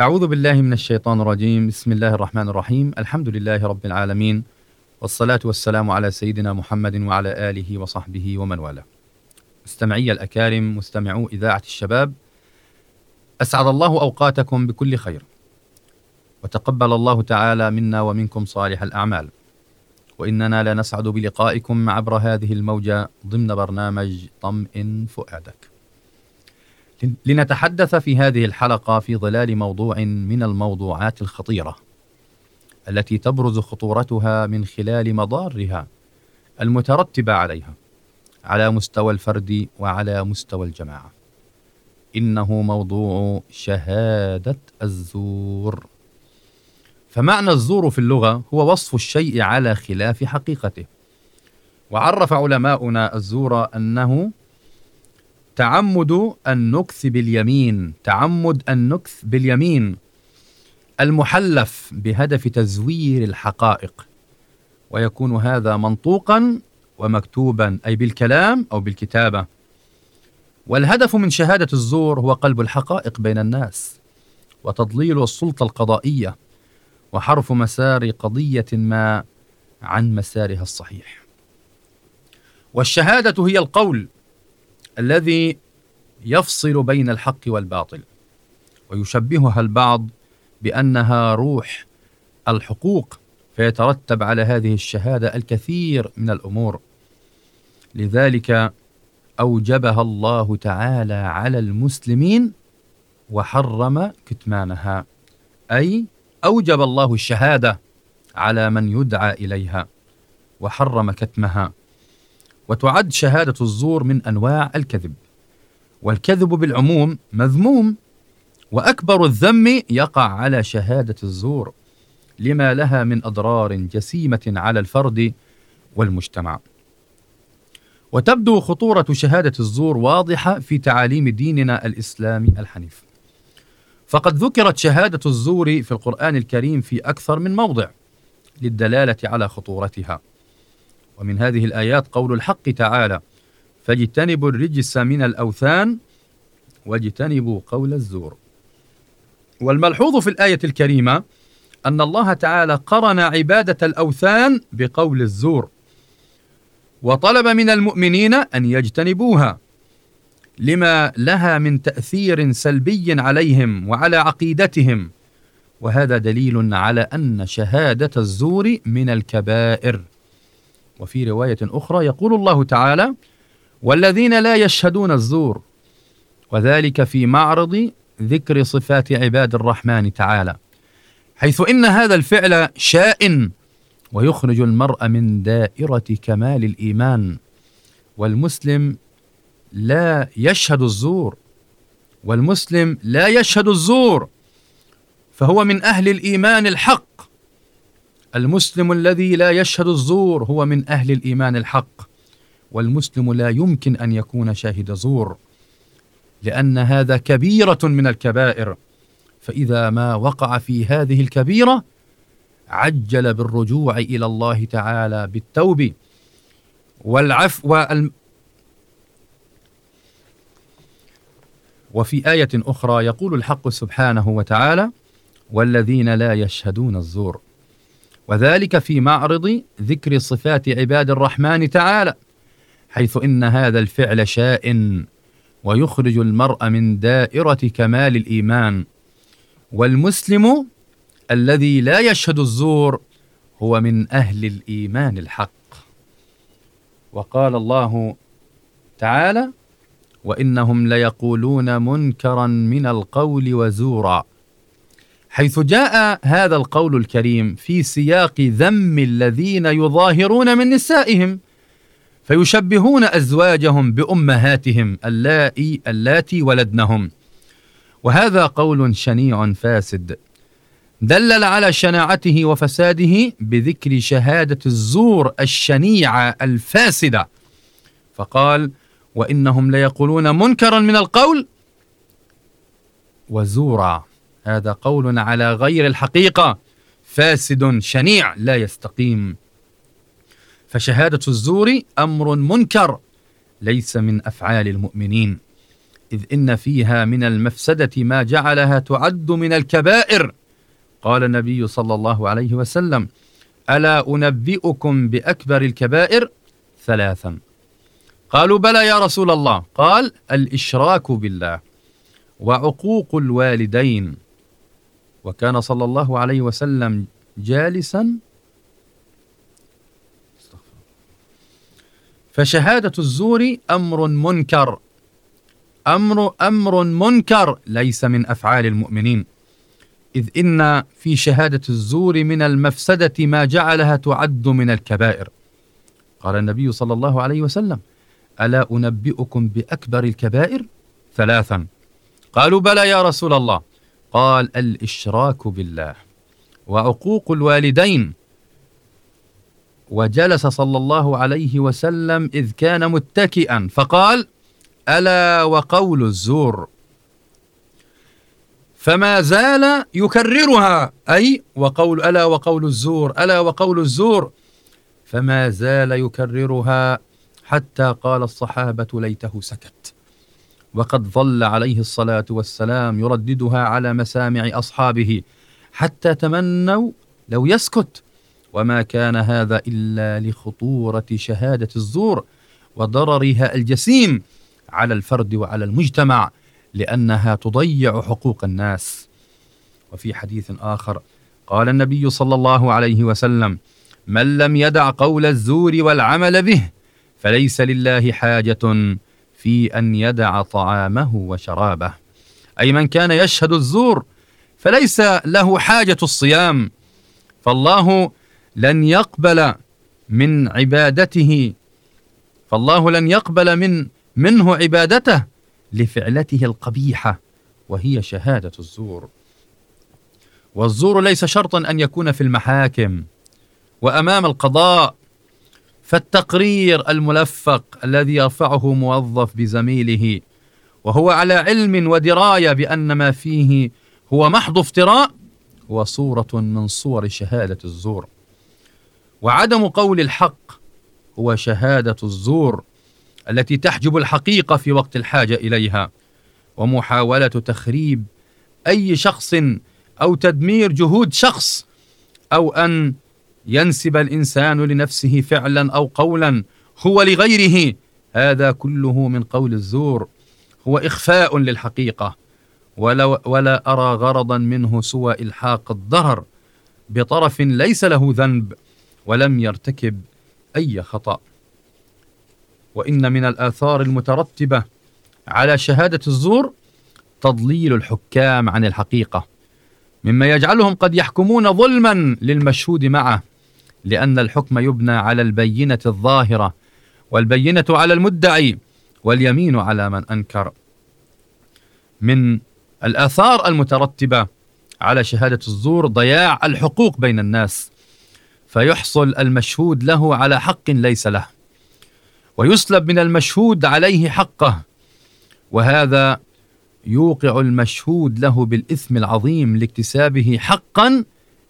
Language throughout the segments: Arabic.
أعوذ بالله من الشيطان الرجيم. بسم الله الرحمن الرحيم. الحمد لله رب العالمين والصلاة والسلام على سيدنا محمد وعلى آله وصحبه ومن والاه. مستمعي الأكارم مستمعو إذاعة الشباب أسعد الله أوقاتكم بكل خير وتقبل الله تعالى منا ومنكم صالح الأعمال. وإننا لنسعد بلقائكم عبر هذه الموجة ضمن برنامج طمئن فؤادك. لنتحدث في هذه الحلقة في ظلال موضوع من الموضوعات الخطيرة التي تبرز خطورتها من خلال مضارها المترتبة عليها على مستوى الفرد وعلى مستوى الجماعة. إنه موضوع شهادة الزور. فمعنى الزور في اللغة هو وصف الشيء على خلاف حقيقته. وعرف علماؤنا الزور أنه تعمد النكث باليمين. تعمد النكث باليمين. المحلف بهدف تزوير الحقائق. ويكون هذا منطوقا ومكتوبا أي بالكلام أو بالكتابة. والهدف من شهادة الزور هو قلب الحقائق بين الناس وتضليل السلطة القضائية وحرف مسار قضية ما عن مسارها الصحيح. والشهادة هي القول الذي يفصل بين الحق والباطل ويشبهها البعض بأنها روح الحقوق فيترتب على هذه الشهادة الكثير من الأمور. لذلك أوجبها الله تعالى على المسلمين وحرم كتمانها. أي أوجب الله الشهادة على من يدعى إليها وحرم كتمها. وتعد شهادة الزور من أنواع الكذب. والكذب بالعموم مذموم وأكبر الذم يقع على شهادة الزور لما لها من أضرار جسيمة على الفرد والمجتمع. وتبدو خطورة شهادة الزور واضحة في تعاليم ديننا الإسلامي الحنيف. فقد ذكرت شهادة الزور في القرآن الكريم في أكثر من موضع للدلالة على خطورتها. ومن هذه الآيات قول الحق تعالى فاجتنبوا الرجس من الأوثان واجتنبوا قول الزور. والملحوظ في الآية الكريمة أن الله تعالى قرن عبادة الأوثان بقول الزور وطلب من المؤمنين أن يجتنبوها لما لها من تأثير سلبي عليهم وعلى عقيدتهم وهذا دليل على أن شهادة الزور من الكبائر. وفي رواية أخرى يقول الله تعالى والذين لا يشهدون الزور وذلك في معرض ذكر صفات عباد الرحمن تعالى حيث إن هذا الفعل شائن ويخرج المرء من دائرة كمال الإيمان والمسلم لا يشهد الزور والمسلم لا يشهد الزور فهو من أهل الإيمان الحق المسلم الذي لا يشهد الزور هو من أهل الإيمان الحق والمسلم لا يمكن أن يكون شاهد زور لأن هذا كبيرة من الكبائر. فإذا ما وقع في هذه الكبيرة عجل بالرجوع إلى الله تعالى بالتوب والعفو وال وفي آية أخرى يقول الحق سبحانه وتعالى والذين لا يشهدون الزور وذلك في معرض ذكر صفات عباد الرحمن تعالى حيث إن هذا الفعل شائن ويخرج المرء من دائرة كمال الإيمان والمسلم الذي لا يشهد الزور هو من أهل الإيمان الحق. وقال الله تعالى وإنهم ليقولون منكرا من القول وزورا حيث جاء هذا القول الكريم في سياق ذم الذين يظاهرون من نسائهم فيشبهون أزواجهم بأمهاتهم اللائي اللاتي ولدنهم. وهذا قول شنيع فاسد. دلل على شناعته وفساده بذكر شهادة الزور الشنيعة الفاسدة. فقال وإنهم ليقولون منكرا من القول وزورا. هذا قول على غير الحقيقة. فاسد شنيع لا يستقيم. فشهادة الزور أمر منكر ليس من أفعال المؤمنين. إذ إن فيها من المفسدة ما جعلها تعد من الكبائر. قال النبي صلى الله عليه وسلم ألا أنبئكم بأكبر الكبائر ثلاثا قالوا بلى يا رسول الله قال الإشراك بالله وعقوق الوالدين وكان صلى الله عليه وسلم جالسا. فشهادة الزور أمر منكر. أمر أمر منكر ليس من أفعال المؤمنين. إذ إن في شهادة الزور من المفسدة ما جعلها تعد من الكبائر. قال النبي صلى الله عليه وسلم ألا أنبئكم بأكبر الكبائر؟ ثلاثا. قالوا بلى يا رسول الله. قال الإشراك بالله وعقوق الوالدين. وجلس صلى الله عليه وسلم إذ كان متكئا فقال ألا وقول الزور. فما زال يكررها أي وقول ألا وقول الزور ألا وقول الزور. فما زال يكررها حتى قال الصحابة ليته سكت. وقد ظل عليه الصلاة والسلام يرددها على مسامع أصحابه حتى تمنوا لو يسكت. وما كان هذا إلا لخطورة شهادة الزور وضررها الجسيم على الفرد وعلى المجتمع لأنها تضيع حقوق الناس. وفي حديث آخر قال النبي صلى الله عليه وسلم من لم يدع قول الزور والعمل به فليس لله حاجة في أن يدع طعامه وشرابه. أي من كان يشهد الزور فليس له حاجة الصيام. فالله لن يقبل من عبادته فالله لن يقبل من منه عبادته لفعلته القبيحة وهي شهادة الزور. والزور ليس شرطا أن يكون في المحاكم. وأمام القضاء فالتقرير الملفق الذي يرفعه موظف بزميله وهو على علم ودراية بأن ما فيه هو محض افتراء هو صورة من صور شهادة الزور. وعدم قول الحق هو شهادة الزور التي تحجب الحقيقة في وقت الحاجة إليها. ومحاولة تخريب أي شخص أو تدمير جهود شخص أو أن ينسب الإنسان لنفسه فعلا أو قولا هو لغيره. هذا كله من قول الزور. هو إخفاء للحقيقة. ولا, ولا أرى غرضا منه سوى إلحاق الضرر. بطرف ليس له ذنب ولم يرتكب أي خطأ. وإن من الآثار المترتبة على شهادة الزور تضليل الحكام عن الحقيقة. مما يجعلهم قد يحكمون ظلما للمشهود معه. لأن الحكم يبنى على البينة الظاهرة والبينة على المدعي واليمين على من أنكر. من الآثار المترتبة على شهادة الزور ضياع الحقوق بين الناس فيحصل المشهود له على حق ليس له ويسلب من المشهود عليه حقه وهذا يوقع المشهود له بالإثم العظيم لاكتسابه حقا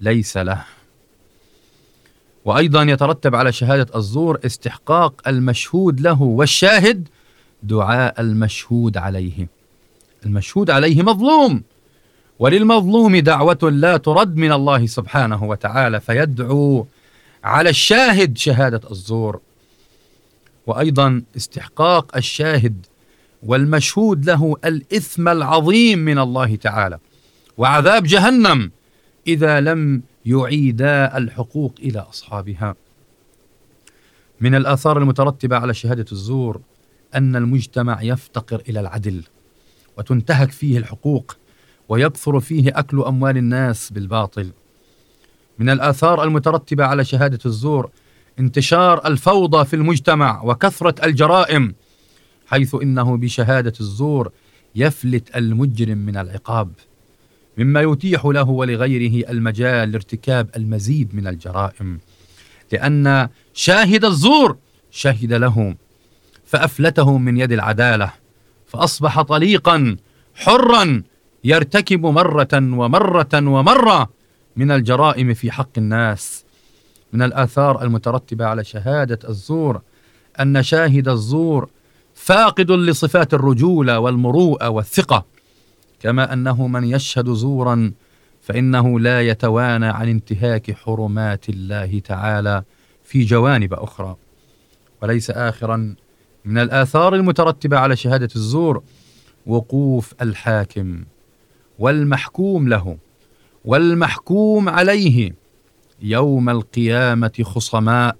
ليس له. وأيضا يترتب على شهادة الزور استحقاق المشهود له والشاهد دعاء المشهود عليه. المشهود عليه مظلوم وللمظلوم دعوة لا ترد من الله سبحانه وتعالى فيدعو على الشاهد شهادة الزور. وأيضا استحقاق الشاهد والمشهود له الإثم العظيم من الله تعالى. وعذاب جهنم إذا لم يعيدا الحقوق إلى أصحابها. من الآثار المترتبة على شهادة الزور أن المجتمع يفتقر إلى العدل وتنتهك فيه الحقوق ويكثر فيه أكل أموال الناس بالباطل. من الآثار المترتبة على شهادة الزور انتشار الفوضى في المجتمع وكثرة الجرائم حيث إنه بشهادة الزور يفلت المجرم من العقاب مما يتيح له ولغيره المجال لارتكاب المزيد من الجرائم لأن شاهد الزور شهد له فأفلته من يد العدالة فأصبح طليقا حرا يرتكب مرة ومرة ومرة من الجرائم في حق الناس. من الآثار المترتبة على شهادة الزور أن شاهد الزور فاقد لصفات الرجولة والمروءة والثقة. كما أنه من يشهد زورا فإنه لا يتوانى عن انتهاك حرمات الله تعالى في جوانب أخرى. وليس آخرا من الآثار المترتبة على شهادة الزور وقوف الحاكم والمحكوم له والمحكوم عليه يوم القيامة خصماء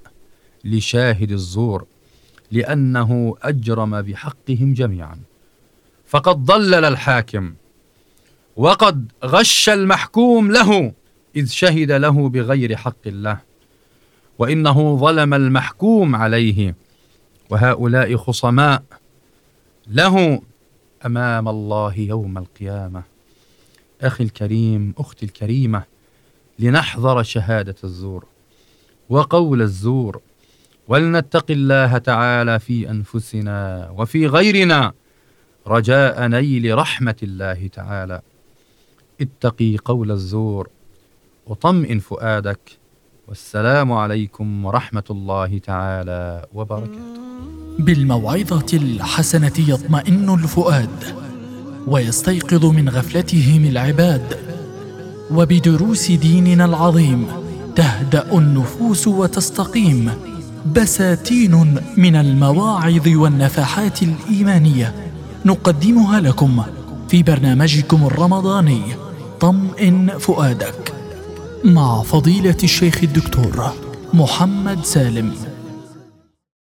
لشاهد الزور لأنه أجرم بحقهم جميعا. فقد ضلل الحاكم وقد غش المحكوم له إذ شهد له بغير حق الله. وإنه ظلم المحكوم عليه. وهؤلاء خصماء له أمام الله يوم القيامة. أخي الكريم أختي الكريمة لنحذر شهادة الزور وقول الزور. ولنتق الله تعالى في أنفسنا وفي غيرنا رجاء نيل رحمة الله تعالى. اتقي قول الزور وطمئن فؤادك والسلام عليكم ورحمة الله تعالى وبركاته. بالموعظة الحسنة يطمئن الفؤاد ويستيقظ من غفلتهم العباد وبدروس ديننا العظيم تهدأ النفوس وتستقيم بساتين من المواعظ والنفحات الإيمانية نقدمها لكم في برنامجكم الرمضاني. طمئن فؤادك مع فضيلة الشيخ الدكتور محمد سالم.